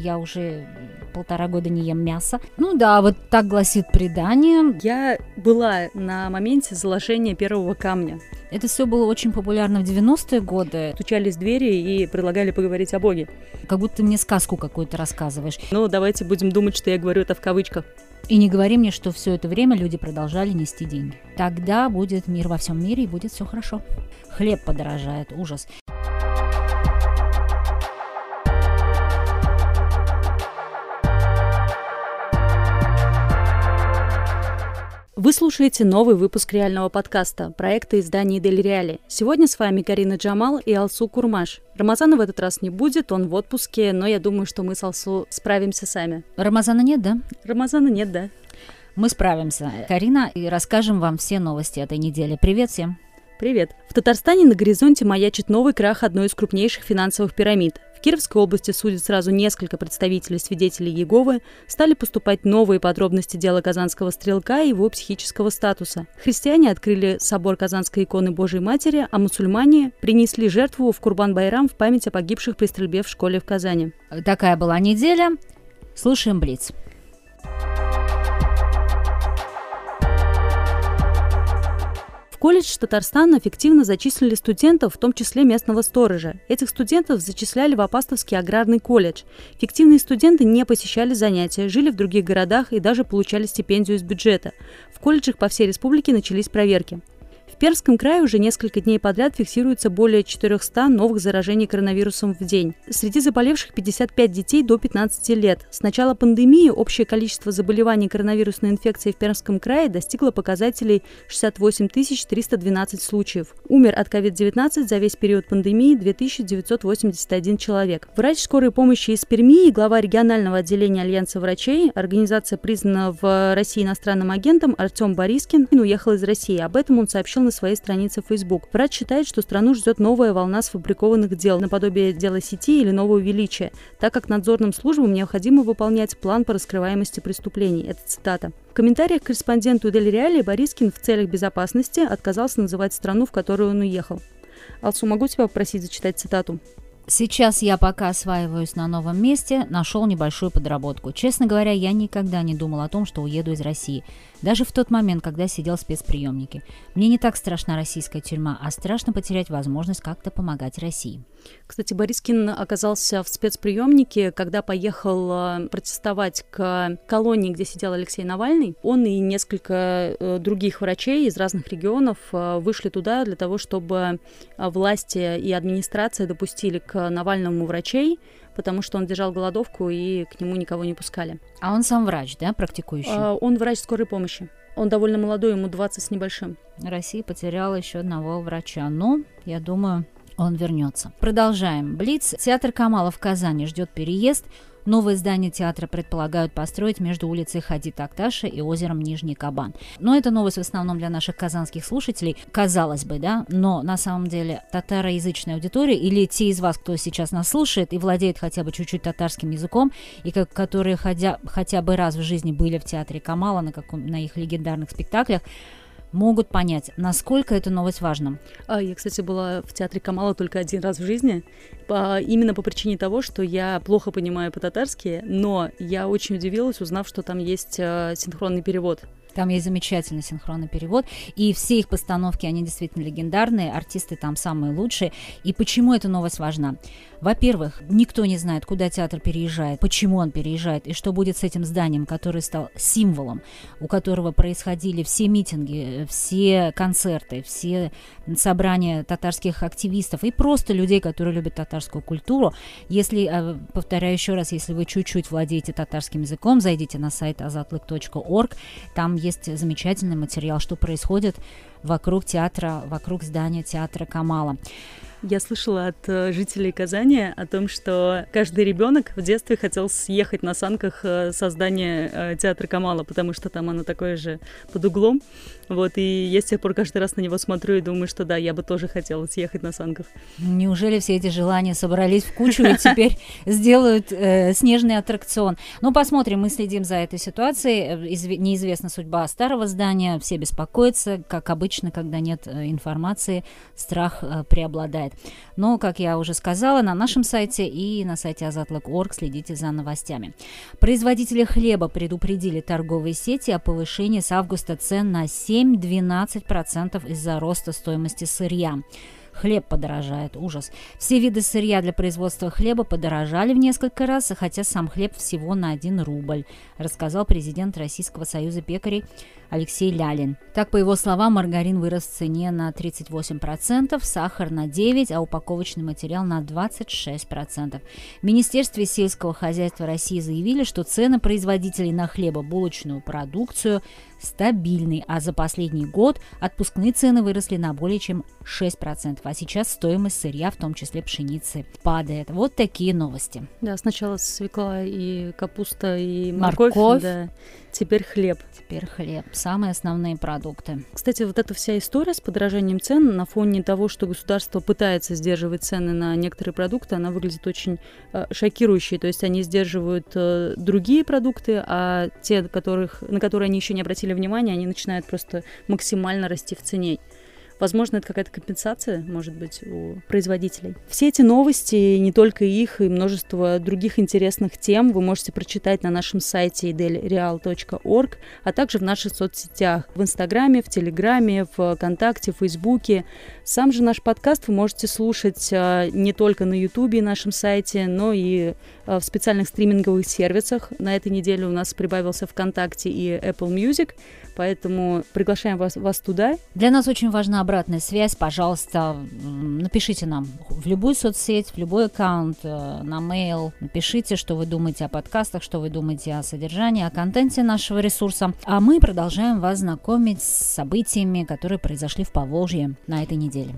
Я уже полтора года не ем мясо. Ну да, вот так гласит предание. Я была на моменте заложения первого камня. Это все было очень популярно в 90-е годы. Стучались в двери и предлагали поговорить о Боге. Как будто ты мне сказку какую-то рассказываешь. Ну, давайте будем думать, что я говорю это в кавычках. И не говори мне, что все это время люди продолжали нести деньги. Тогда будет мир во всем мире и будет все хорошо. Хлеб подорожает, ужас. Вы слушаете новый выпуск реального подкаста проекта издания Дель Реали. Сегодня с вами Карина Джамал и Алсу Курмаш. Рамазана в этот раз не будет, он в отпуске, но я думаю, что мы с Алсу справимся сами. Рамазана нет, да? Рамазана нет, да. Мы справимся, Карина, и расскажем вам все новости этой недели. Привет всем! Привет! В Татарстане на горизонте маячит новый крах одной из крупнейших финансовых пирамид. В Кировской области судят сразу несколько представителей свидетелей Еговы, стали поступать новые подробности дела казанского стрелка и его психического статуса. Христиане открыли собор Казанской иконы Божьей Матери, а мусульмане принесли жертву в Курбан-Байрам в память о погибших при стрельбе в школе в Казани. Такая была неделя. Слушаем Блиц. Колледж Татарстана эффективно зачислили студентов, в том числе местного сторожа. Этих студентов зачисляли в Апастовский аграрный колледж. Фиктивные студенты не посещали занятия, жили в других городах и даже получали стипендию из бюджета. В колледжах по всей республике начались проверки. Пермском крае уже несколько дней подряд фиксируется более 400 новых заражений коронавирусом в день. Среди заболевших 55 детей до 15 лет. С начала пандемии общее количество заболеваний коронавирусной инфекцией в Пермском крае достигло показателей 68 312 случаев. Умер от COVID-19 за весь период пандемии 2981 человек. Врач скорой помощи из Перми и глава регионального отделения Альянса врачей, организация признана в России иностранным агентом Артем Борискин, уехал из России. Об этом он сообщил на своей странице Facebook. Врач считает, что страну ждет новая волна сфабрикованных дел, наподобие дела сети или нового величия, так как надзорным службам необходимо выполнять план по раскрываемости преступлений. Это цитата. В комментариях к корреспонденту Дель Реали Борискин в целях безопасности отказался называть страну, в которую он уехал. Алсу, могу тебя попросить зачитать цитату? Сейчас я пока осваиваюсь на новом месте, нашел небольшую подработку. Честно говоря, я никогда не думал о том, что уеду из России. Даже в тот момент, когда сидел в спецприемнике. Мне не так страшна российская тюрьма, а страшно потерять возможность как-то помогать России. Кстати, Борискин оказался в спецприемнике, когда поехал э, протестовать к колонии, где сидел Алексей Навальный. Он и несколько э, других врачей из разных регионов э, вышли туда для того, чтобы власти и администрация допустили к Навальному врачей, потому что он держал голодовку и к нему никого не пускали. А он сам врач, да, практикующий? А, он врач скорой помощи. Он довольно молодой, ему 20 с небольшим. Россия потеряла еще одного врача, но, я думаю, он вернется. Продолжаем. Блиц. Театр Камала в Казани ждет переезд. Новое здание театра предполагают построить между улицей Хади Такташа и озером Нижний Кабан. Но эта новость в основном для наших казанских слушателей, казалось бы, да, но на самом деле татароязычная аудитория или те из вас, кто сейчас нас слушает и владеет хотя бы чуть-чуть татарским языком, и как, которые хотя, хотя бы раз в жизни были в театре Камала на, каком, на их легендарных спектаклях, могут понять, насколько эта новость важна. А, я, кстати, была в театре Камала только один раз в жизни, по, именно по причине того, что я плохо понимаю по-татарски, но я очень удивилась, узнав, что там есть э, синхронный перевод. Там есть замечательный синхронный перевод. И все их постановки, они действительно легендарные. Артисты там самые лучшие. И почему эта новость важна? Во-первых, никто не знает, куда театр переезжает, почему он переезжает и что будет с этим зданием, который стал символом, у которого происходили все митинги, все концерты, все собрания татарских активистов и просто людей, которые любят татарскую культуру. Если, э, повторяю еще раз, если вы чуть-чуть владеете татарским языком, зайдите на сайт azatlyk.org, там есть замечательный материал, что происходит вокруг театра, вокруг здания театра Камала. Я слышала от э, жителей Казани о том, что каждый ребенок в детстве хотел съехать на санках э, со здания э, театра Камала, потому что там оно такое же под углом. Вот, и я с тех пор каждый раз на него смотрю и думаю, что да, я бы тоже хотела съехать на санках. Неужели все эти желания собрались в кучу и теперь сделают снежный аттракцион? Ну, посмотрим, мы следим за этой ситуацией. Неизвестна судьба старого здания, все беспокоятся. Как обычно, обычно, когда нет э, информации, страх э, преобладает. Но, как я уже сказала, на нашем сайте и на сайте azatlak.org следите за новостями. Производители хлеба предупредили торговые сети о повышении с августа цен на 7-12% из-за роста стоимости сырья. Хлеб подорожает, ужас. Все виды сырья для производства хлеба подорожали в несколько раз, хотя сам хлеб всего на 1 рубль, рассказал президент Российского союза пекарей Алексей Лялин. Так, по его словам, маргарин вырос в цене на 38%, сахар на 9%, а упаковочный материал на 26%. В Министерстве сельского хозяйства России заявили, что цены производителей на хлебобулочную продукцию стабильны, а за последний год отпускные цены выросли на более чем 6%, а сейчас стоимость сырья, в том числе пшеницы, падает. Вот такие новости. Да, сначала свекла и капуста и морковь, морковь. Да. Теперь хлеб. Теперь хлеб. Самые основные продукты. Кстати, вот эта вся история с подорожанием цен на фоне того, что государство пытается сдерживать цены на некоторые продукты, она выглядит очень э, шокирующей. То есть они сдерживают э, другие продукты, а те, которых, на которые они еще не обратили внимания, они начинают просто максимально расти в цене. Возможно, это какая-то компенсация, может быть, у производителей. Все эти новости, не только их, и множество других интересных тем вы можете прочитать на нашем сайте idelreal.org, а также в наших соцсетях, в Инстаграме, в Телеграме, в ВКонтакте, в Фейсбуке. Сам же наш подкаст вы можете слушать а, не только на Ютубе нашем сайте, но и а, в специальных стриминговых сервисах. На этой неделе у нас прибавился ВКонтакте и Apple Music поэтому приглашаем вас, вас туда. Для нас очень важна обратная связь. Пожалуйста, напишите нам в любую соцсеть, в любой аккаунт, э, на mail. Напишите, что вы думаете о подкастах, что вы думаете о содержании, о контенте нашего ресурса. А мы продолжаем вас знакомить с событиями, которые произошли в Поволжье на этой неделе.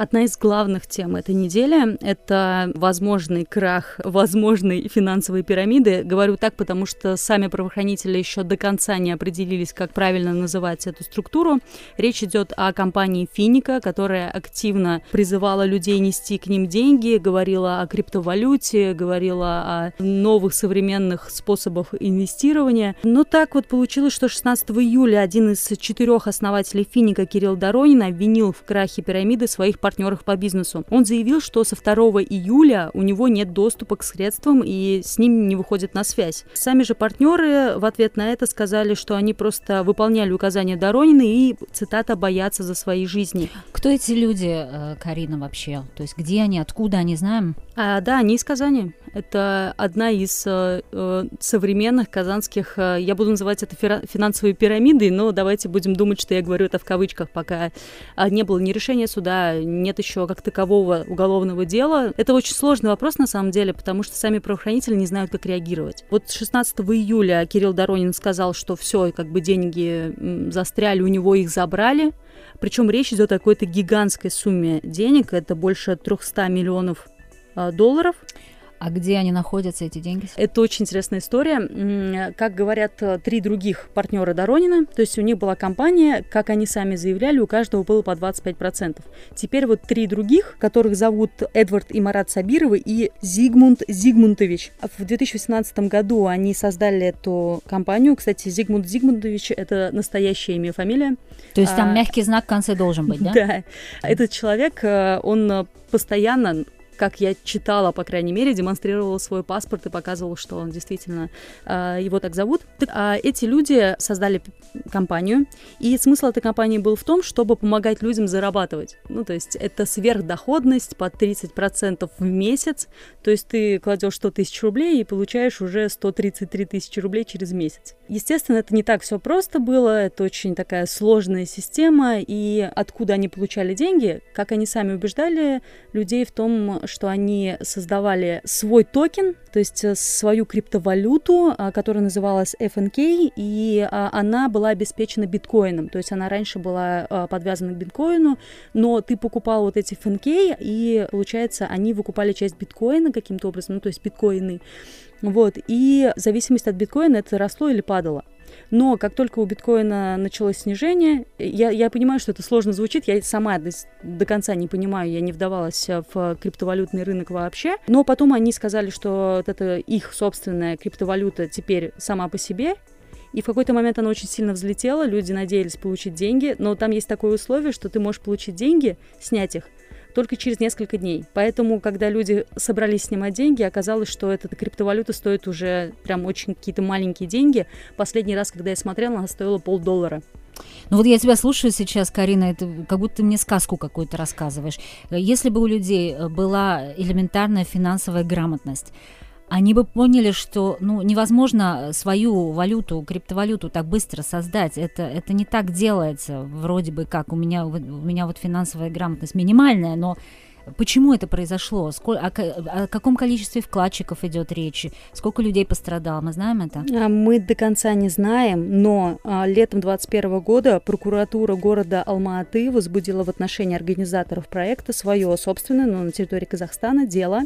Одна из главных тем этой недели – это возможный крах возможной финансовой пирамиды. Говорю так, потому что сами правоохранители еще до конца не определились, как правильно называть эту структуру. Речь идет о компании Финика, которая активно призывала людей нести к ним деньги, говорила о криптовалюте, говорила о новых современных способах инвестирования. Но так вот получилось, что 16 июля один из четырех основателей Финика, Кирилл Доронин, обвинил в крахе пирамиды своих партнеров партнерах по бизнесу. Он заявил, что со 2 июля у него нет доступа к средствам и с ним не выходит на связь. Сами же партнеры в ответ на это сказали, что они просто выполняли указания Доронина и, цитата, боятся за свои жизни. Кто эти люди, э, Карина, вообще? То есть где они, откуда они, знаем? А, да, они из Казани. Это одна из э, э современных казанских, э, я буду называть это финансовой пирамидой, но давайте будем думать, что я говорю это в кавычках, пока а, не было ни решения суда, нет еще как такового уголовного дела. Это очень сложный вопрос на самом деле, потому что сами правоохранители не знают, как реагировать. Вот 16 июля Кирилл Доронин сказал, что все, как бы деньги застряли, у него их забрали. Причем речь идет о какой-то гигантской сумме денег, это больше 300 миллионов а, долларов. А где они находятся, эти деньги? Это очень интересная история. Как говорят э, три других партнера Доронина, то есть у них была компания, как они сами заявляли, у каждого было по 25%. Теперь вот три других, которых зовут Эдвард и Марат Сабировы и Зигмунд Зигмундович. В 2018 году они создали эту компанию. Кстати, Зигмунд Зигмундович – это настоящее имя и фамилия. То есть там а, мягкий знак в конце должен быть, да? Да. Этот человек, э, он постоянно как я читала, по крайней мере, демонстрировал свой паспорт и показывал, что он действительно э, его так зовут. А эти люди создали компанию, и смысл этой компании был в том, чтобы помогать людям зарабатывать. Ну, то есть это сверхдоходность по 30% в месяц, то есть ты кладешь 100 тысяч рублей и получаешь уже 133 тысячи рублей через месяц. Естественно, это не так все просто было, это очень такая сложная система, и откуда они получали деньги, как они сами убеждали людей в том, что они создавали свой токен, то есть э, свою криптовалюту, а, которая называлась FNK, и а, она была обеспечена биткоином, то есть она раньше была а, подвязана к биткоину, но ты покупал вот эти FNK, и, получается, они выкупали часть биткоина каким-то образом, ну, то есть биткоины, вот, и в зависимости от биткоина это росло или падало. Но как только у биткоина началось снижение, я, я понимаю, что это сложно звучит, я сама до, до конца не понимаю, я не вдавалась в криптовалютный рынок вообще. Но потом они сказали, что вот это их собственная криптовалюта теперь сама по себе, и в какой-то момент она очень сильно взлетела, люди надеялись получить деньги, но там есть такое условие, что ты можешь получить деньги, снять их, только через несколько дней. Поэтому, когда люди собрались снимать деньги, оказалось, что эта криптовалюта стоит уже прям очень какие-то маленькие деньги. Последний раз, когда я смотрела, она стоила полдоллара. Ну вот я тебя слушаю сейчас, Карина, это как будто ты мне сказку какую-то рассказываешь. Если бы у людей была элементарная финансовая грамотность, они бы поняли, что ну, невозможно свою валюту, криптовалюту так быстро создать. Это, это не так делается, вроде бы как. У меня, у меня вот финансовая грамотность минимальная, но Почему это произошло? Сколь, о, о каком количестве вкладчиков идет речь? Сколько людей пострадало? Мы знаем это? А, мы до конца не знаем, но а, летом 2021 года прокуратура города Алма-Аты возбудила в отношении организаторов проекта свое собственное, но на территории Казахстана, дело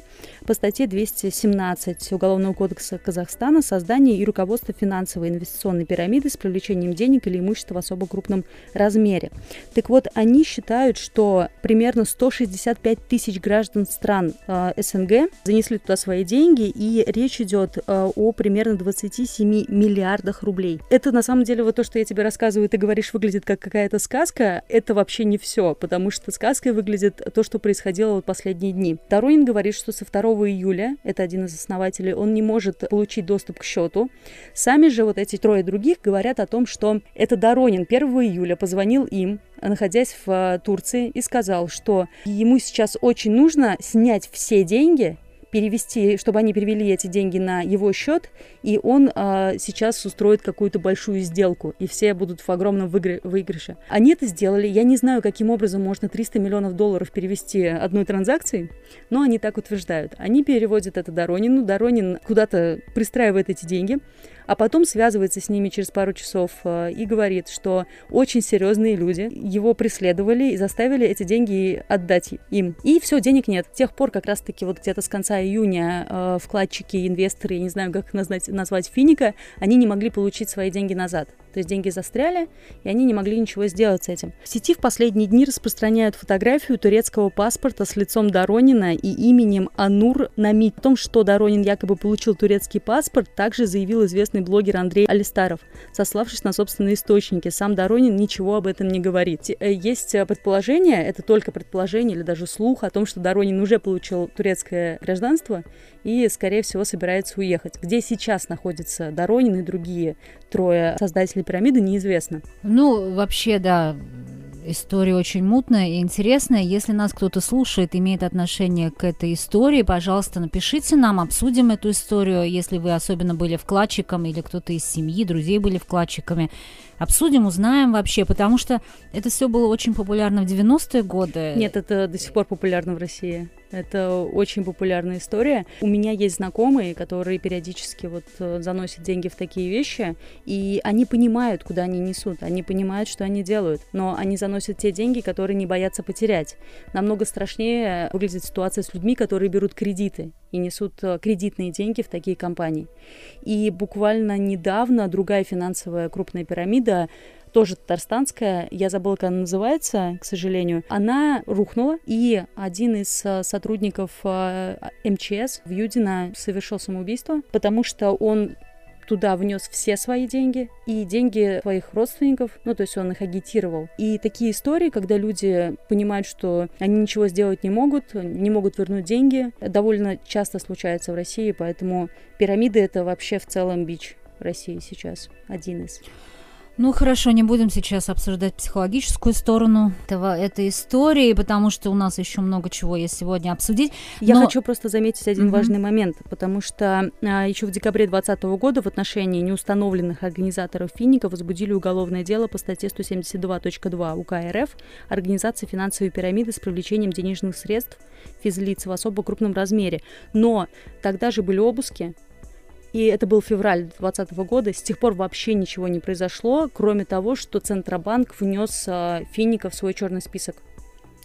по статье 217 Уголовного кодекса Казахстана «Создание и руководство финансовой инвестиционной пирамиды с привлечением денег или имущества в особо крупном размере». Так вот, они считают, что примерно 165 тысяч граждан стран э, СНГ занесли туда свои деньги, и речь идет э, о примерно 27 миллиардах рублей. Это на самом деле вот то, что я тебе рассказываю, ты говоришь, выглядит как какая-то сказка, это вообще не все, потому что сказкой выглядит то, что происходило вот последние дни. Таронин говорит, что со 2 июля, это один из основателей, он не может получить доступ к счету. Сами же вот эти трое других говорят о том, что это Доронин 1 июля позвонил им, находясь в э, Турции, и сказал, что ему сейчас очень нужно снять все деньги, перевести, чтобы они перевели эти деньги на его счет, и он а, сейчас устроит какую-то большую сделку, и все будут в огромном выигр- выигрыше. Они это сделали. Я не знаю, каким образом можно 300 миллионов долларов перевести одной транзакцией, но они так утверждают. Они переводят это Доронину, Доронин куда-то пристраивает эти деньги, а потом связывается с ними через пару часов э, и говорит, что очень серьезные люди его преследовали и заставили эти деньги отдать им. И все, денег нет. С тех пор как раз-таки вот где-то с конца июня э, вкладчики, инвесторы, я не знаю, как назвать, назвать финика, они не могли получить свои деньги назад. То есть деньги застряли, и они не могли ничего сделать с этим. В сети в последние дни распространяют фотографию турецкого паспорта с лицом Доронина и именем Анур Намик. О том, что Доронин якобы получил турецкий паспорт, также заявил известный блогер Андрей Алистаров, сославшись на собственные источники. Сам Доронин ничего об этом не говорит. Э, есть э, предположение, это только предположение или даже слух о том, что Доронин уже получил турецкое гражданство и, скорее всего, собирается уехать. Где сейчас находятся Доронин и другие трое создателей пирамиды, неизвестно. Ну, вообще, да, история очень мутная и интересная. Если нас кто-то слушает, имеет отношение к этой истории, пожалуйста, напишите нам, обсудим эту историю, если вы особенно были вкладчиком или кто-то из семьи, друзей были вкладчиками обсудим, узнаем вообще, потому что это все было очень популярно в 90-е годы. Нет, это до сих пор популярно в России. Это очень популярная история. У меня есть знакомые, которые периодически вот э, заносят деньги в такие вещи, и они понимают, куда они несут, они понимают, что они делают, но они заносят те деньги, которые не боятся потерять. Намного страшнее выглядит ситуация с людьми, которые берут кредиты и несут э, кредитные деньги в такие компании. И буквально недавно другая финансовая крупная пирамида тоже татарстанская, я забыла, как она называется, к сожалению, она рухнула, и один из э, сотрудников э, МЧС в Юдино совершил самоубийство, потому что он туда внес все свои деньги и деньги своих родственников, ну, то есть он их агитировал. И такие истории, когда люди понимают, что они ничего сделать не могут, не могут вернуть деньги, довольно часто случается в России, поэтому пирамиды — это вообще в целом бич России сейчас, один из. Ну хорошо, не будем сейчас обсуждать психологическую сторону этого, этой истории, потому что у нас еще много чего есть сегодня обсудить. Я хочу просто заметить один угу. важный момент, потому что а, еще в декабре 2020 года в отношении неустановленных организаторов финика возбудили уголовное дело по статье 172.2 УК РФ «Организация финансовой пирамиды с привлечением денежных средств физлиц в особо крупном размере». Но тогда же были обыски, и это был февраль 2020 года. С тех пор вообще ничего не произошло, кроме того, что Центробанк внес э, Финика в свой черный список.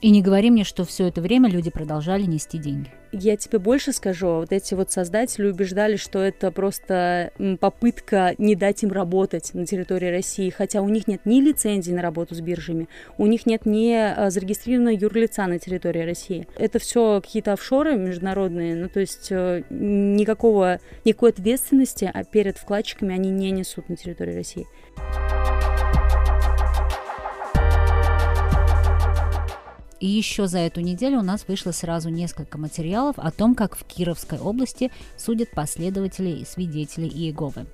И не говори мне, что все это время люди продолжали нести деньги. Я тебе больше скажу, вот эти вот создатели убеждали, что это просто попытка не дать им работать на территории России, хотя у них нет ни лицензии на работу с биржами, у них нет ни а, зарегистрированного юрлица на территории России. Это все какие-то офшоры международные, ну то есть э, никакого, никакой ответственности а перед вкладчиками они не несут на территории России. И еще за эту неделю у нас вышло сразу несколько материалов о том, как в Кировской области судят последователей и свидетелей Иеговы.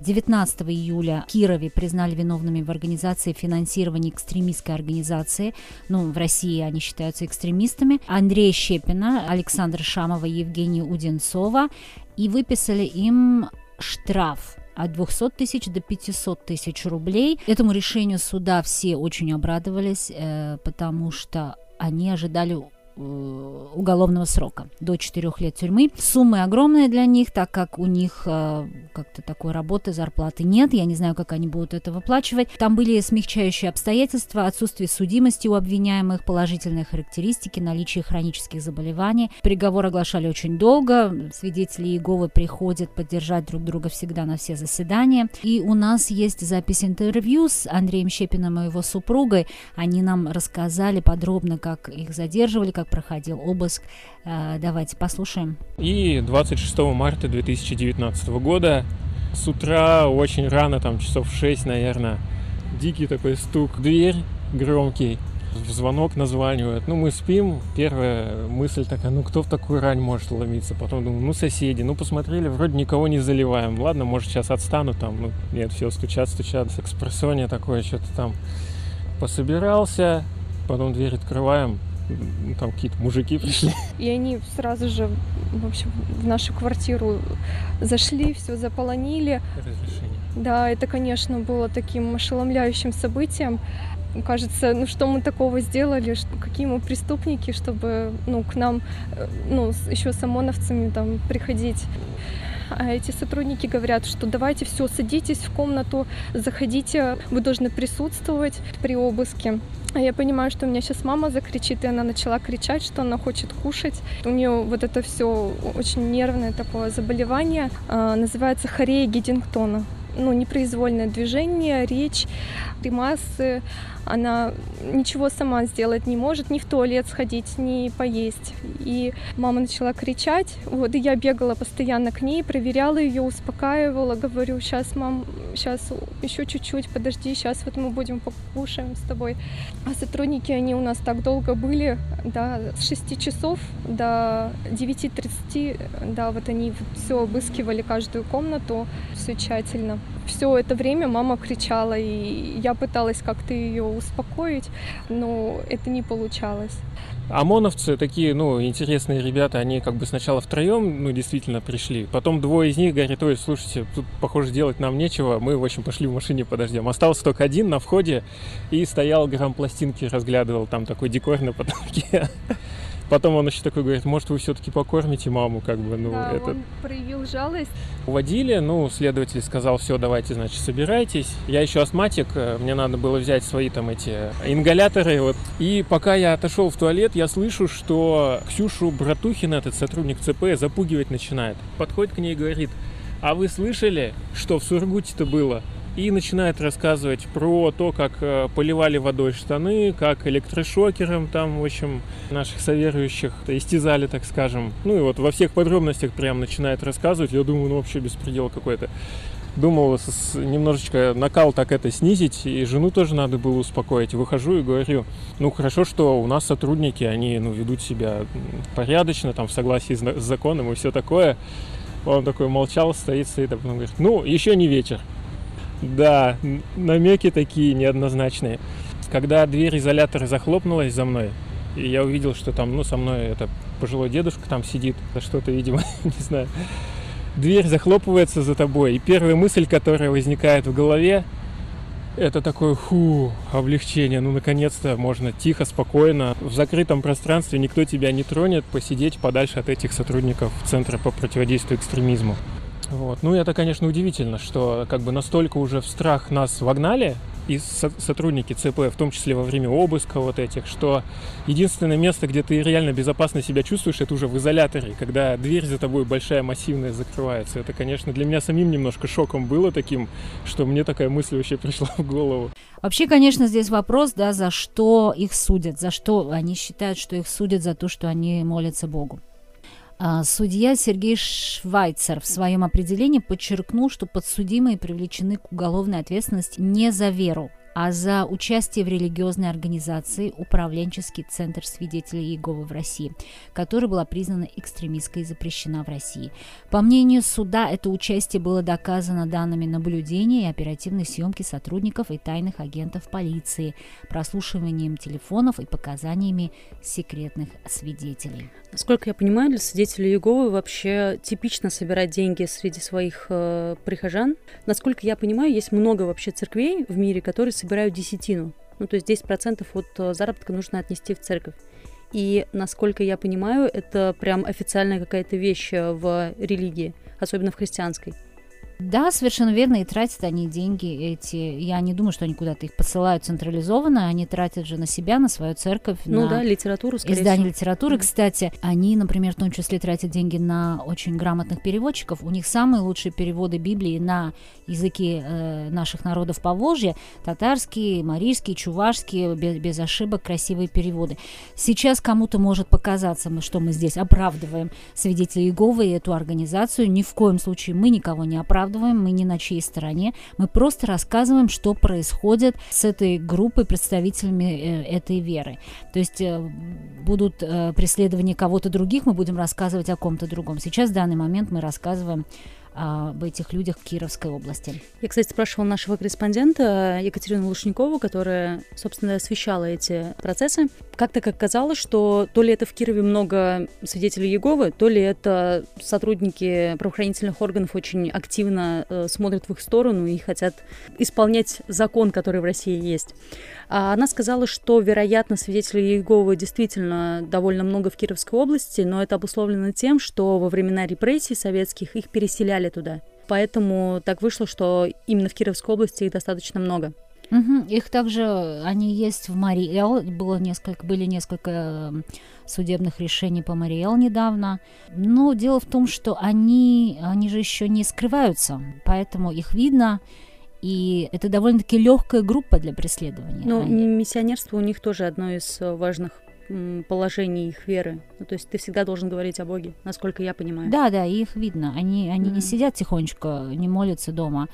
19 июля в Кирове признали виновными в организации финансирования экстремистской организации. Ну, в России они считаются экстремистами. Андрея Щепина, Александра Шамова Евгения Уденцова. И выписали им штраф от 200 тысяч до 500 тысяч рублей. Этому решению суда все очень обрадовались, э, потому что они ожидали уголовного срока до 4 лет тюрьмы. Суммы огромные для них, так как у них э, как-то такой работы, зарплаты нет. Я не знаю, как они будут это выплачивать. Там были смягчающие обстоятельства, отсутствие судимости у обвиняемых, положительные характеристики, наличие хронических заболеваний. Приговор оглашали очень долго. Свидетели Иеговы приходят поддержать друг друга всегда на все заседания. И у нас есть запись интервью с Андреем Щепиным и его супругой. Они нам рассказали подробно, как их задерживали, как проходил обыск. Э, давайте послушаем. И 26 марта 2019 года с утра очень рано, там часов 6, наверное, дикий такой стук дверь громкий, в звонок названивают. Ну, мы спим. Первая мысль такая, ну, кто в такую рань может ломиться? Потом думаю, ну, соседи. Ну, посмотрели, вроде никого не заливаем. Ладно, может, сейчас отстану там. Ну, нет, все, стучат, стучат. С экспрессония такое, что-то там пособирался. Потом дверь открываем, ну, там какие-то мужики пришли. И они сразу же, в общем, в нашу квартиру зашли, все заполонили. Разрешение. Да, это, конечно, было таким ошеломляющим событием. Кажется, ну что мы такого сделали, какие мы преступники, чтобы ну, к нам э, ну, еще с ОМОНовцами там приходить. А эти сотрудники говорят, что давайте все, садитесь в комнату, заходите, вы должны присутствовать при обыске. А я понимаю, что у меня сейчас мама закричит, и она начала кричать, что она хочет кушать. У нее вот это все очень нервное такое заболевание, а, называется хорея Гедингтона ну, непроизвольное движение, речь, гримасы. Она ничего сама сделать не может, ни в туалет сходить, ни поесть. И мама начала кричать. Вот, и я бегала постоянно к ней, проверяла ее, успокаивала, говорю, сейчас, мам, сейчас еще чуть-чуть, подожди, сейчас вот мы будем покушаем с тобой. А сотрудники, они у нас так долго были, да, с 6 часов до 9.30, да, вот они все обыскивали каждую комнату, все тщательно все это время мама кричала, и я пыталась как-то ее успокоить, но это не получалось. ОМОНовцы такие, ну, интересные ребята, они как бы сначала втроем, ну, действительно пришли. Потом двое из них говорят, ой, слушайте, тут, похоже, делать нам нечего. Мы, в общем, пошли в машине подождем. Остался только один на входе и стоял грамм пластинки, разглядывал там такой декор на потолке. Потом он еще такой говорит, может, вы все-таки покормите маму, как бы, ну, да, этот... он проявил жалость. Уводили, ну, следователь сказал, все, давайте, значит, собирайтесь. Я еще астматик, э, мне надо было взять свои там эти ингаляторы, вот. И пока я отошел в туалет, я слышу, что Ксюшу Братухина, этот сотрудник ЦП, запугивать начинает. Подходит к ней и говорит, а вы слышали, что в Сургуте-то было? И начинает рассказывать про то, как э, поливали водой штаны, как электрошокером там, в общем, наших соверующих истязали, так скажем. Ну и вот во всех подробностях прям начинает рассказывать. Я думаю, ну вообще беспредел какой-то. Думал немножечко накал так это снизить, и жену тоже надо было успокоить. Выхожу и говорю, ну хорошо, что у нас сотрудники, они ну, ведут себя порядочно, там в согласии с законом и все такое. Он такой молчал, стоит, стоит, а потом говорит, ну, еще не вечер. Да, намеки такие неоднозначные. Когда дверь изолятора захлопнулась за мной, и я увидел, что там, ну, со мной это пожилой дедушка там сидит, что-то, видимо, не знаю. Дверь захлопывается за тобой, и первая мысль, которая возникает в голове, это такое, фу, облегчение. Ну, наконец-то можно тихо, спокойно, в закрытом пространстве никто тебя не тронет, посидеть подальше от этих сотрудников Центра по противодействию экстремизму. Вот. Ну, это, конечно, удивительно, что как бы настолько уже в страх нас вогнали, и со- сотрудники ЦП, в том числе во время обыска вот этих, что единственное место, где ты реально безопасно себя чувствуешь, это уже в изоляторе, когда дверь за тобой большая, массивная закрывается. Это, конечно, для меня самим немножко шоком было таким, что мне такая мысль вообще пришла в голову. Вообще, конечно, здесь вопрос, да, за что их судят, за что они считают, что их судят за то, что они молятся Богу. А, судья Сергей Швайцер в своем определении подчеркнул, что подсудимые привлечены к уголовной ответственности не за веру, а за участие в религиозной организации Управленческий центр свидетелей Иеговы в России, которая была признана экстремистской и запрещена в России. По мнению суда, это участие было доказано данными наблюдения и оперативной съемки сотрудников и тайных агентов полиции, прослушиванием телефонов и показаниями секретных свидетелей. Насколько я понимаю, для свидетелей Иеговы вообще типично собирать деньги среди своих э, прихожан. Насколько я понимаю, есть много вообще церквей в мире, которые собирают десятину. Ну, то есть 10% от э, заработка нужно отнести в церковь. И, насколько я понимаю, это прям официальная какая-то вещь э, в религии, особенно в христианской. Да, совершенно верно, и тратят они деньги эти. Я не думаю, что они куда-то их посылают централизованно, они тратят же на себя, на свою церковь, ну на да, литературу, скорее издание всего. литературы. Кстати, они, например, в том числе тратят деньги на очень грамотных переводчиков. У них самые лучшие переводы Библии на языки э, наших народов Поволжья, татарский, марийский, чувашский, без, без ошибок, красивые переводы. Сейчас кому-то может показаться, что мы здесь оправдываем свидетелей Иеговы и эту организацию. Ни в коем случае мы никого не оправдываем, мы ни на чьей стороне. Мы просто рассказываем, что происходит с этой группой представителями э, этой веры. То есть э, будут э, преследования кого-то других, мы будем рассказывать о ком-то другом. Сейчас в данный момент мы рассказываем об этих людях в Кировской области. Я, кстати, спрашивала нашего корреспондента Екатерину Лушникову, которая, собственно, освещала эти процессы. Как-то как казалось, что то ли это в Кирове много свидетелей Иеговы, то ли это сотрудники правоохранительных органов очень активно э, смотрят в их сторону и хотят исполнять закон, который в России есть. А она сказала, что, вероятно, свидетелей Иеговы действительно довольно много в Кировской области, но это обусловлено тем, что во времена репрессий советских их переселяли туда. Поэтому так вышло, что именно в Кировской области их достаточно много. Мгм. Их также, они есть в Мариэл, было несколько, были несколько судебных решений по Мариэл недавно. Но дело в том, что они, они же еще не скрываются, поэтому их видно, и это довольно-таки легкая группа для преследования. Но Они- миссионерство у них тоже одно из э, важных м, положений их веры. Ну, то есть ты всегда должен говорить о Боге, насколько я понимаю. Да, да, их видно. Они, они не Мгм. сидят тихонечко, не молятся дома.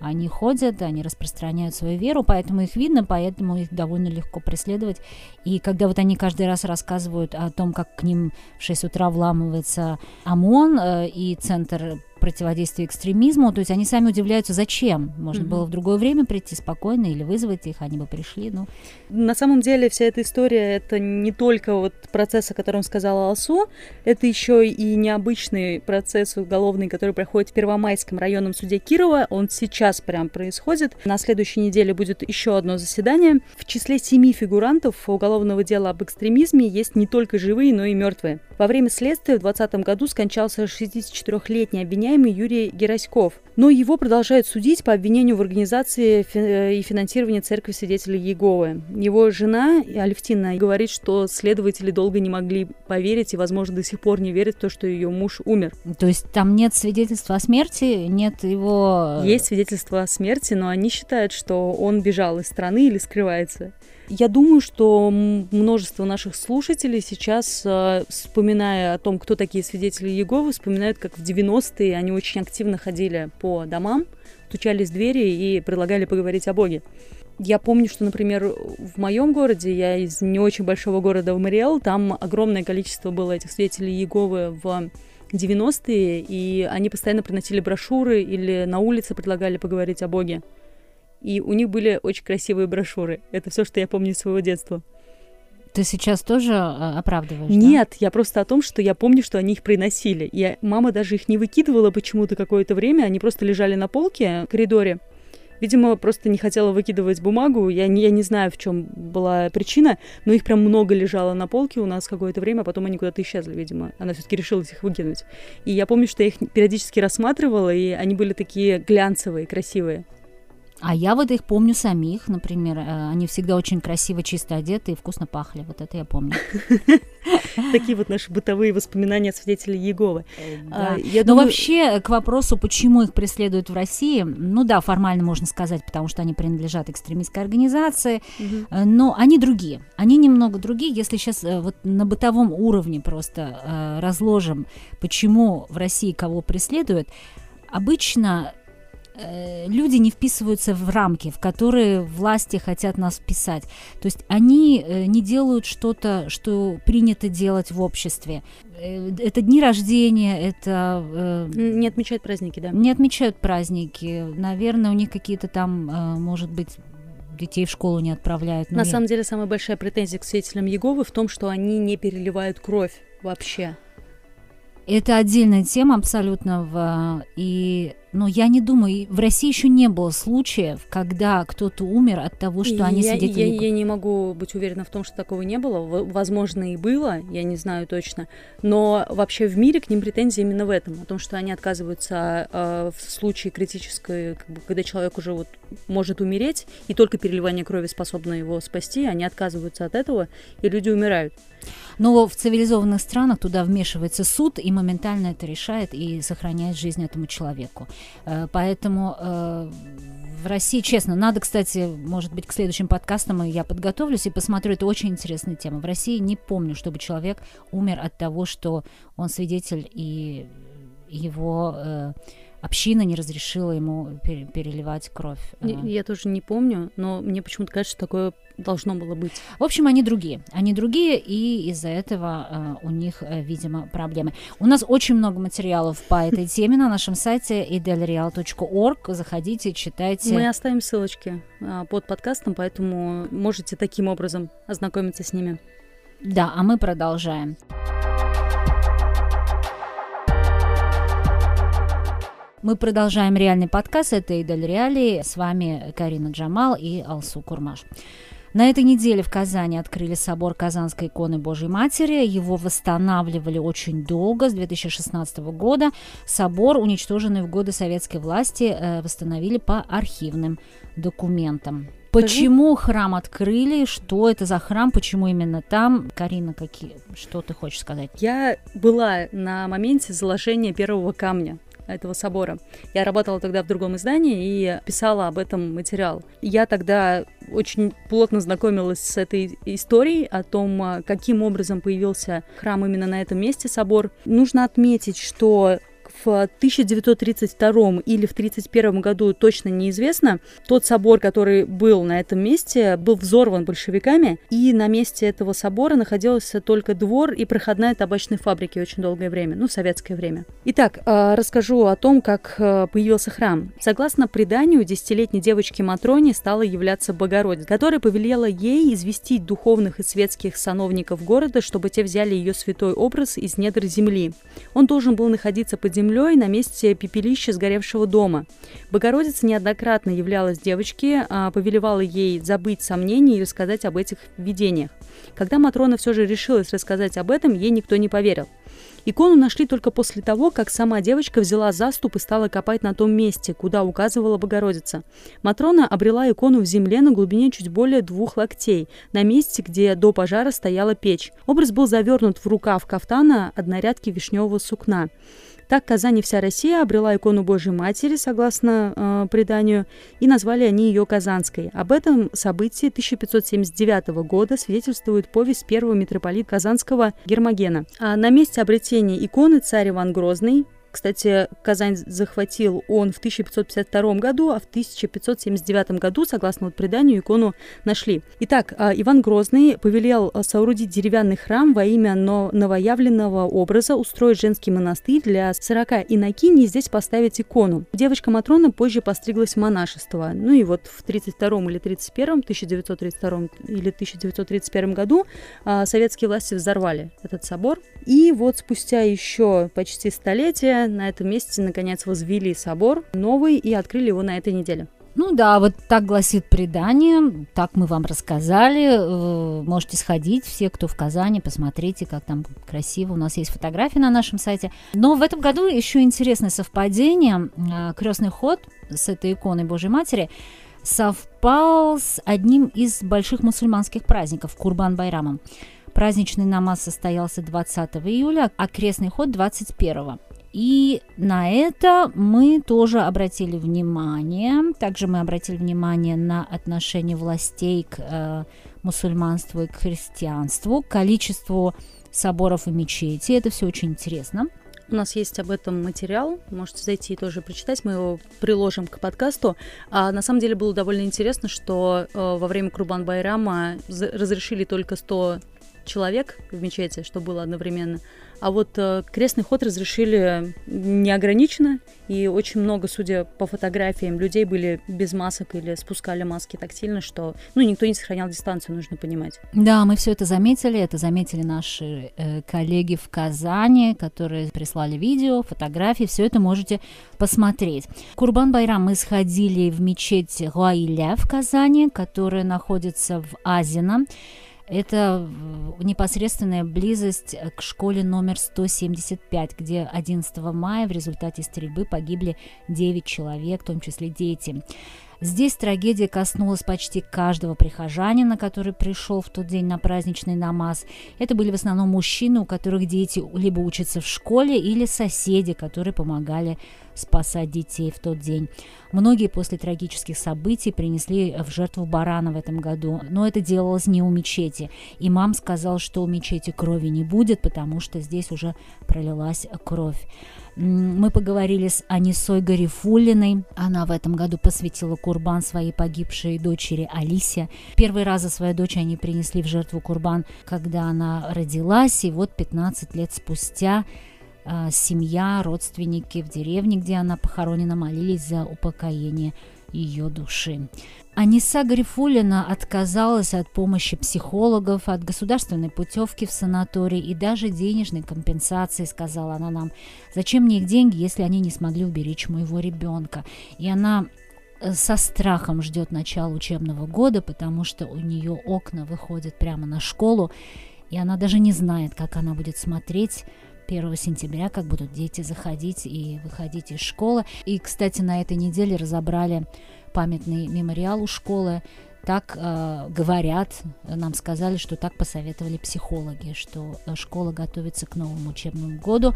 Они ходят, они распространяют свою веру, поэтому их видно, поэтому их довольно легко преследовать. И когда вот они каждый раз рассказывают о том, как к ним в 6 утра вламывается ОМОН э, и Центр противодействия экстремизму, то есть они сами удивляются, зачем. Можно Мгм. было в другое время прийти спокойно или вызвать их, они бы пришли. Ну, На самом деле вся эта история это не только вот процесс, о котором сказала Алсу, это еще и необычный процесс уголовный, который проходит в Первомайском районном суде Кирова. Он сейчас прям происходит. На следующей неделе будет еще одно заседание. В числе семи фигурантов уголовного дела об экстремизме есть не только живые, но и мертвые. Во время следствия в 2020 году скончался 64-летний обвиняемый Юрий Гераськов. Но его продолжают судить по обвинению в организации э, и финансировании Церкви Свидетелей Иеговы. Его жена Алевтина говорит, что следователи долго не могли поверить и, возможно, до сих пор не верят в то, что ее муж умер. то есть там нет свидетельства о смерти, нет его... э, Есть свидетельства о смерти, но они считают, что он бежал из страны или скрывается. Я думаю, что множество наших слушателей сейчас, э, вспоминая о том, кто такие свидетели Иеговы, вспоминают, как в 90-е они очень активно ходили по домам, стучались в двери и предлагали поговорить о Боге. Я помню, что, например, в моем городе, я из не очень большого города в Мариэл, там огромное количество было этих свидетелей Иеговы в 90-е, и они постоянно приносили брошюры или на улице предлагали поговорить о Боге. И у них были очень красивые брошюры. Это все, что я помню из своего детства. Ты сейчас тоже э, оправдываешь? да? Нет, я просто о том, что я помню, что они их приносили. И мама даже их не выкидывала почему-то какое-то время, они просто лежали на полке в коридоре. Видимо, просто не хотела выкидывать бумагу. Я не, я не знаю, в чем была причина, но их прям много лежало на полке у нас какое-то время, а потом они куда-то исчезли, видимо. Она все-таки решила их выкинуть. И я помню, что я их периодически рассматривала, и они были такие глянцевые, красивые. А я вот их помню самих, например, э, они всегда очень красиво, чисто одеты и вкусно пахли. Вот это я помню. Такие вот наши бытовые воспоминания свидетелей Иеговы. Да. А, Но вообще к вопросу, почему их преследуют в России, ну да, формально можно сказать, потому что они принадлежат экстремистской организации, э, но они другие. Они немного другие. Если сейчас э, вот на бытовом уровне просто разложим, почему в России кого преследуют, обычно Э, люди не вписываются в рамки, в которые власти хотят нас вписать. То есть они э, не делают что-то, что принято делать в обществе. Э, это дни рождения, это... Не отмечают праздники, да? Не отмечают праздники. Наверное, у них какие-то там, может быть, детей в школу не отправляют. На нет. самом деле, самая большая претензия к свидетелям Еговы в том, что они не переливают кровь вообще. Это отдельная тема абсолютно. В, и, но я не думаю, в России еще не было случаев, когда кто-то умер от того, что они я, свидетели. Я, я не могу быть уверена в том, что такого не было. Возможно, и было, я не знаю точно. Но вообще в мире к ним претензии именно в этом, о том, что они отказываются э, в случае критической, как бы, когда человек уже вот может умереть, и только переливание крови способно его спасти, они отказываются от этого, и люди умирают. Но в цивилизованных странах туда вмешивается суд и моментально это решает и сохраняет жизнь этому человеку. Э, поэтому э, в России, честно, надо, кстати, может быть, к следующим подкастам я подготовлюсь и посмотрю. Это очень интересная тема. В России не помню, чтобы человек умер от того, что он свидетель и его э, община не разрешила ему переливать кровь. Я, я тоже не помню, но мне почему-то кажется, что такое должно было быть. В общем, они другие. Они другие, и из-за этого uh, у них, uh, видимо, проблемы. У нас очень много материалов по этой теме на нашем сайте idelreal.org. Заходите, читайте. Мы оставим ссылочки uh, под подкастом, поэтому можете таким образом ознакомиться с ними. Да, а мы продолжаем. Мы продолжаем реальный подкаст. Это Идель Реалии. С вами Карина Джамал и Алсу Курмаш. На этой неделе в Казани открыли собор Казанской иконы Божьей Матери. Его восстанавливали очень долго, с 2016 года. Собор, уничтоженный в годы советской власти, э, восстановили по архивным документам. Почему храм открыли? Что это за храм? Почему именно там? Карина, какие, что ты хочешь сказать? Я была на моменте заложения первого камня этого собора. Я работала тогда в другом издании и писала об этом материал. Я тогда очень плотно знакомилась с этой историей о том, а, каким образом появился храм именно на этом месте, собор. Нужно отметить, что в 1932 или в 1931 году точно неизвестно. Тот собор, который был на этом месте, был взорван большевиками, и на месте этого собора находился только двор и проходная табачной фабрики очень долгое время, ну, советское время. Итак, а, расскажу о том, как а, появился храм. Согласно преданию, десятилетней девочке Матроне стала являться Богородица, которая повелела ей известить духовных и светских сановников города, чтобы те взяли ее святой образ из недр земли. Он должен был находиться под землей землей на месте пепелища сгоревшего дома. Богородица неоднократно являлась девочке, а, повелевала ей забыть сомнения и рассказать об этих видениях. Когда Матрона все же решилась рассказать об этом, ей никто не поверил. Икону нашли только после того, как сама девочка взяла заступ и стала копать на том месте, куда указывала Богородица. Матрона обрела икону в земле на глубине чуть более двух локтей, на месте, где до пожара стояла печь. Образ был завернут в рукав кафтана однорядки вишневого сукна. Так Казань и вся Россия обрела икону Божьей Матери, согласно э, преданию, и назвали они ее Казанской. Об этом событии 1579 года свидетельствует повесть первого митрополита Казанского Гермогена. А на месте обретения иконы царь Иван Грозный кстати, Казань захватил он в 1552 году, а в 1579 году, согласно вот преданию, икону нашли. Итак, а, Иван Грозный повелел а, соорудить деревянный храм во имя новоявленного образа, устроить женский монастырь для 40 инокиней здесь поставить икону. Девочка Матрона позже постриглась в монашество. Ну и вот в 32 или 31, 1932 или 1931 году а, советские власти взорвали этот собор. И вот спустя еще почти столетие на этом месте наконец возвели собор новый и открыли его на этой неделе. Ну да, вот так гласит предание, так мы вам рассказали. Э, можете сходить, все, кто в Казани, посмотрите, как там красиво. У нас есть фотографии на нашем сайте. Но в этом году еще интересное совпадение. Э, Крестный ход с этой иконой Божьей Матери совпал с одним из больших мусульманских праздников – Курбан-Байрамом. Праздничный намаз состоялся 20 июля, а крестный ход 21. И на это мы тоже обратили внимание. Также мы обратили внимание на отношение властей к э, мусульманству и к христианству, к количеству соборов и мечетей. Это все очень интересно. У нас есть об этом материал, можете зайти и тоже прочитать, мы его приложим к подкасту. А на самом деле было довольно интересно, что э, во время Курбан Байрама разрешили только 100 человек в мечети, что было одновременно. А вот э, крестный ход разрешили неограниченно, и очень много, судя по фотографиям, людей были без масок или спускали маски так сильно, что ну, никто не сохранял дистанцию, нужно понимать. Да, мы все это заметили, это заметили наши э, коллеги в Казани, которые прислали видео, фотографии, все это можете посмотреть. Курбан Байрам мы сходили в мечеть Гуайля в Казани, которая находится в Азино. Это непосредственная близость к школе номер 175, где 11 мая в результате стрельбы погибли 9 человек, в том числе дети. Здесь трагедия коснулась почти каждого прихожанина, который пришел в тот день на праздничный намаз. Это были в основном мужчины, у которых дети либо учатся в школе, или соседи, которые помогали спасать детей в тот день. Многие после трагических событий принесли в жертву барана в этом году, но это делалось не у мечети. Имам сказал, что у мечети крови не будет, потому что здесь уже пролилась кровь. Мы поговорили с Анисой Гарифулиной. Она в этом году посвятила курбан своей погибшей дочери Алисе. Первый раз за свою дочь они принесли в жертву курбан, когда она родилась, и вот 15 лет спустя а, семья, родственники в деревне, где она похоронена, молились за упокоение ее души. Аниса Гарифулина отказалась от помощи психологов, от государственной путевки в санаторий и даже денежной компенсации, сказала она нам. Зачем мне их деньги, если они не смогли уберечь моего ребенка? И она э, со страхом ждет начала учебного года, потому что у нее окна выходят прямо на школу, и она даже не знает, как она будет смотреть 1 сентября, как будут дети заходить и выходить из школы. И, кстати, на этой неделе разобрали памятный мемориал у школы. Так э, говорят, нам сказали, что так посоветовали психологи, что школа готовится к новому учебному году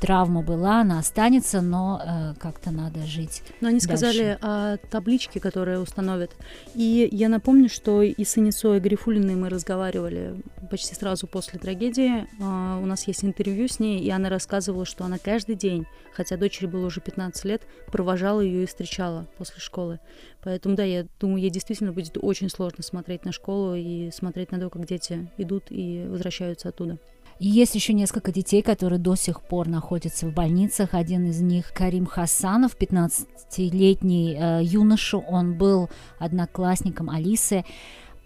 травма была, она останется, но э, как-то надо жить. Но они дальше. сказали о табличке, которые установят. И я напомню, что и с Инисой Грифулиной мы разговаривали почти сразу после трагедии. Э, у нас есть интервью с ней, и она рассказывала, что она каждый день, хотя дочери было уже 15 лет, провожала ее и встречала после школы. Поэтому, да, я думаю, ей действительно будет очень сложно смотреть на школу и смотреть на то, как дети идут и возвращаются оттуда. И есть еще несколько детей, которые до сих пор находятся в больницах. Один из них Карим Хасанов, 15-летний э, юноша. Он был одноклассником Алисы.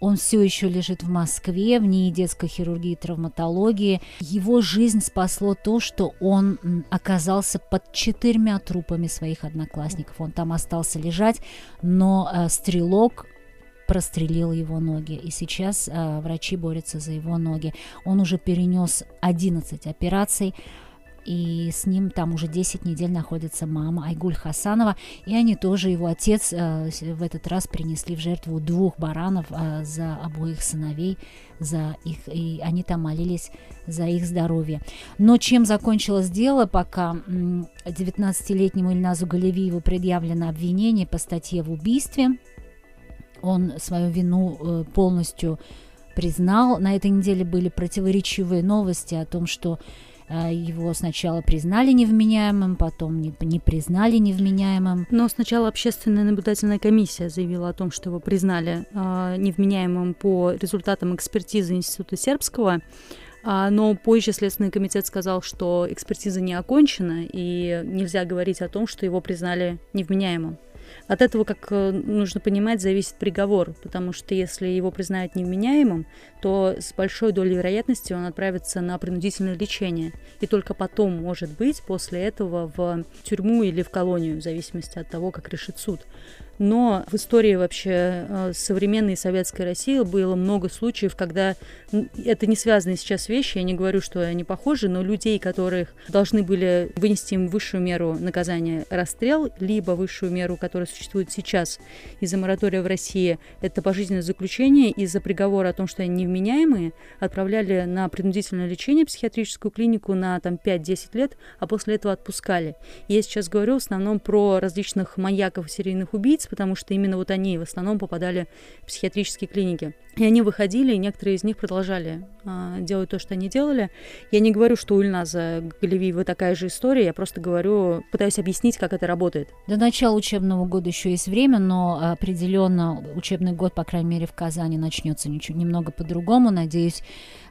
Он все еще лежит в Москве в НИИ детской хирургии и травматологии. Его жизнь спасло то, что он оказался под четырьмя трупами своих одноклассников. Он там остался лежать, но э, стрелок прострелил его ноги. И сейчас э, врачи борются за его ноги. Он уже перенес 11 операций. И с ним там уже 10 недель находится мама Айгуль Хасанова. И они тоже, его отец, э, в этот раз принесли в жертву двух баранов э, за обоих сыновей, за их, и они там молились за их здоровье. Но чем закончилось дело, пока 19-летнему Ильназу Галевиеву предъявлено обвинение по статье в убийстве – он свою вину э, полностью признал. На этой неделе были противоречивые новости о том, что э, его сначала признали невменяемым, потом не, не признали невменяемым. Но сначала общественная наблюдательная комиссия заявила о том, что его признали э, невменяемым по результатам экспертизы Института Сербского. А, но позже Следственный комитет сказал, что экспертиза не окончена, и нельзя говорить о том, что его признали невменяемым. От этого, как э, нужно понимать, зависит приговор, потому что если его признают невменяемым, то с большой долей вероятности он отправится на принудительное лечение. И только потом, может быть, после этого в тюрьму или в колонию, в зависимости от того, как решит суд. Но в истории вообще э, современной советской России было много случаев, когда это не связанные сейчас вещи, я не говорю, что они похожи, но людей, которых должны были вынести им высшую меру наказания расстрел, либо высшую меру, которая существует сейчас из-за моратория в России, это пожизненное заключение из-за приговора о том, что они невменяемые, отправляли на принудительное лечение в психиатрическую клинику на там 5-10 лет, а после этого отпускали. Я сейчас говорю в основном про различных маньяков и серийных убийц, потому что именно вот они в основном попадали в психиатрические клиники. И они выходили, и некоторые из них продолжали а, делать то, что они делали. Я не говорю, что у Ильназа Галевиева такая же история, я просто говорю, пытаюсь объяснить, как это работает. До начала учебного года еще есть время, но определенно учебный год, по крайней мере, в Казани начнется немного по-другому. Надеюсь,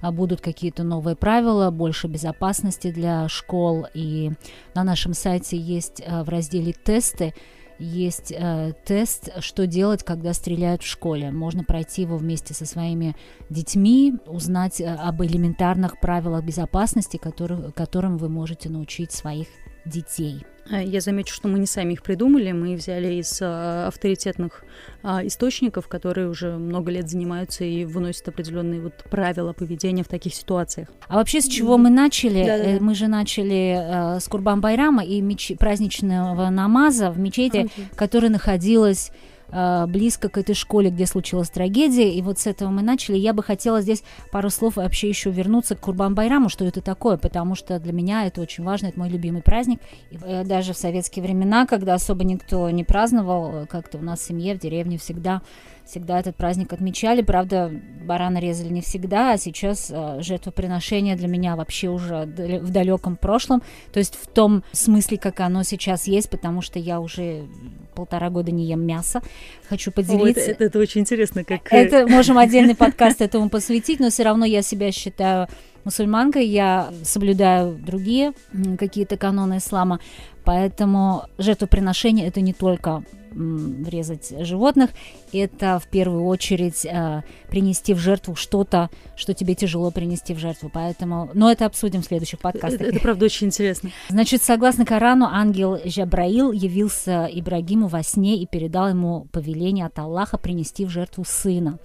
а, будут какие-то новые правила, больше безопасности для школ. И на нашем сайте есть а, в разделе «Тесты» есть э, тест, что делать, когда стреляют в школе. Можно пройти его вместе со своими детьми, узнать э, об элементарных правилах безопасности, которых, которым вы можете научить своих детей. А, я замечу, что мы не сами их придумали, мы взяли из а, авторитетных а, источников, которые уже много лет занимаются и выносят определенные вот правила поведения в таких ситуациях. А вообще с чего мы начали? Да, да, да. Мы же начали э, с Курбан Байрама и меч... праздничного намаза в мечети, okay. которая находилась Э, близко к этой школе, где случилась трагедия, и вот с этого мы начали. Я бы хотела здесь пару слов вообще еще вернуться к Курбан Байраму, что это такое, потому что для меня это очень важно, это мой любимый праздник. И э, даже в советские времена, когда особо никто не праздновал, э, как-то у нас в семье, в деревне всегда всегда этот праздник отмечали. Правда, барана резали не всегда, а сейчас э, жертвоприношение для меня вообще уже в далеком прошлом. То есть в том смысле, как оно сейчас есть, потому что я уже полтора года не ем мясо. Хочу поделиться. О, это, это, это очень интересно. Как... Это можем отдельный подкаст этому посвятить, но все равно я себя считаю мусульманкой, я соблюдаю другие какие-то каноны ислама, поэтому жертвоприношение это не только резать животных, это в первую очередь э, принести в жертву что-то, что тебе тяжело принести в жертву. Поэтому, но это обсудим в следующих подкастах. Это, это правда очень интересно. Значит, согласно Корану, ангел Жабраил явился Ибрагиму во сне и передал ему повеление от Аллаха принести в жертву сына.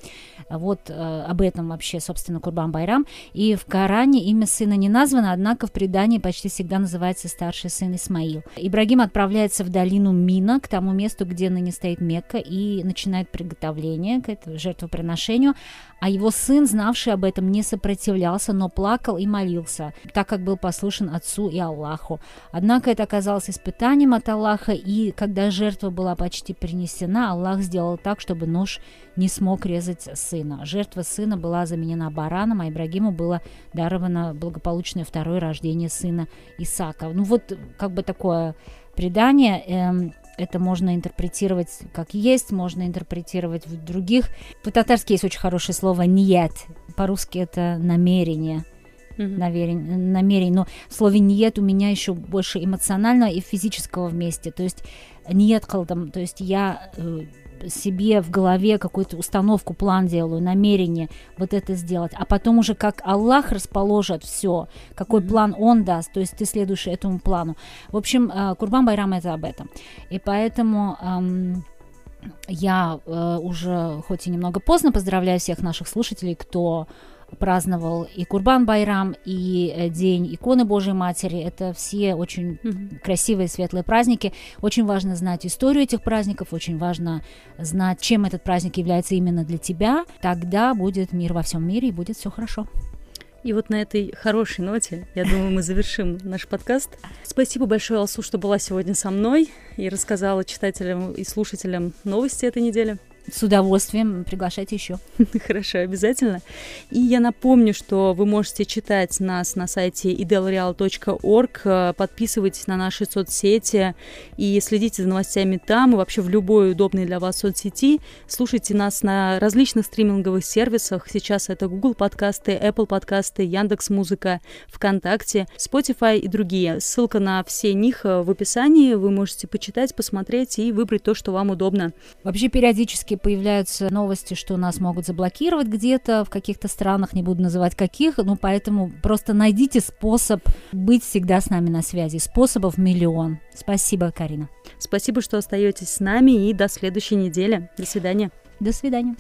Вот э, об этом вообще, собственно, Курбан Байрам. И в Коране имя сына не названо, однако в предании почти всегда называется старший сын Исмаил. Ибрагим отправляется в долину Мина, к тому месту, где ныне стоит Мекка, и начинает приготовление к этому жертвоприношению. А его сын, знавший об этом, не сопротивлялся, но плакал и молился, так как был послушен отцу и Аллаху. Однако это оказалось испытанием от Аллаха, и когда жертва была почти принесена, Аллах сделал так, чтобы нож не смог резать сына. Жертва сына была заменена бараном, а Ибрагиму было даровано благополучное второе рождение сына Исаака. Ну вот как бы такое предание. Эм, это можно интерпретировать как есть, можно интерпретировать в других. По-татарски есть очень хорошее слово «нет». По-русски это «намерение». Mm-hmm. Намерение, намерение. Но в слове «нет» у меня еще больше эмоционального и физического вместе. То есть «нет» калдам, то есть я э, себе в голове какую-то установку, план делаю, намерение вот это сделать, а потом уже как Аллах расположит все, какой mm-hmm. план Он даст, то есть ты следуешь этому плану. В общем, э, Курбан Байрам это об этом. И поэтому эм, я э, уже, хоть и немного поздно, поздравляю всех наших слушателей, кто праздновал и Курбан Байрам, и э, День иконы Божьей Матери. Это все очень mm-hmm. красивые, светлые праздники. Очень важно знать историю этих праздников, очень важно знать, чем этот праздник является именно для тебя. Тогда будет мир во всем мире и будет все хорошо. И вот на этой хорошей ноте, я думаю, мы завершим наш подкаст. Спасибо большое, Алсу, что была сегодня со мной и рассказала читателям и слушателям новости этой недели. С удовольствием приглашайте еще. Хорошо, обязательно. И я напомню, что вы можете читать нас на сайте idelreal.org, э, подписывайтесь на наши соцсети и следите за новостями там и вообще в любой удобной для вас соцсети. Слушайте нас на различных стриминговых сервисах. Сейчас это Google подкасты, Apple подкасты, Яндекс Музыка, ВКонтакте, Spotify и другие. Ссылка на все них э, в описании. Вы можете почитать, посмотреть и выбрать то, что вам удобно. Вообще периодически появляются новости, что нас могут заблокировать где-то в каких-то странах, не буду называть каких, ну поэтому просто найдите способ быть всегда с нами на связи. Способов миллион. Спасибо, Карина. Спасибо, что остаетесь с нами и до следующей недели. До свидания. До свидания.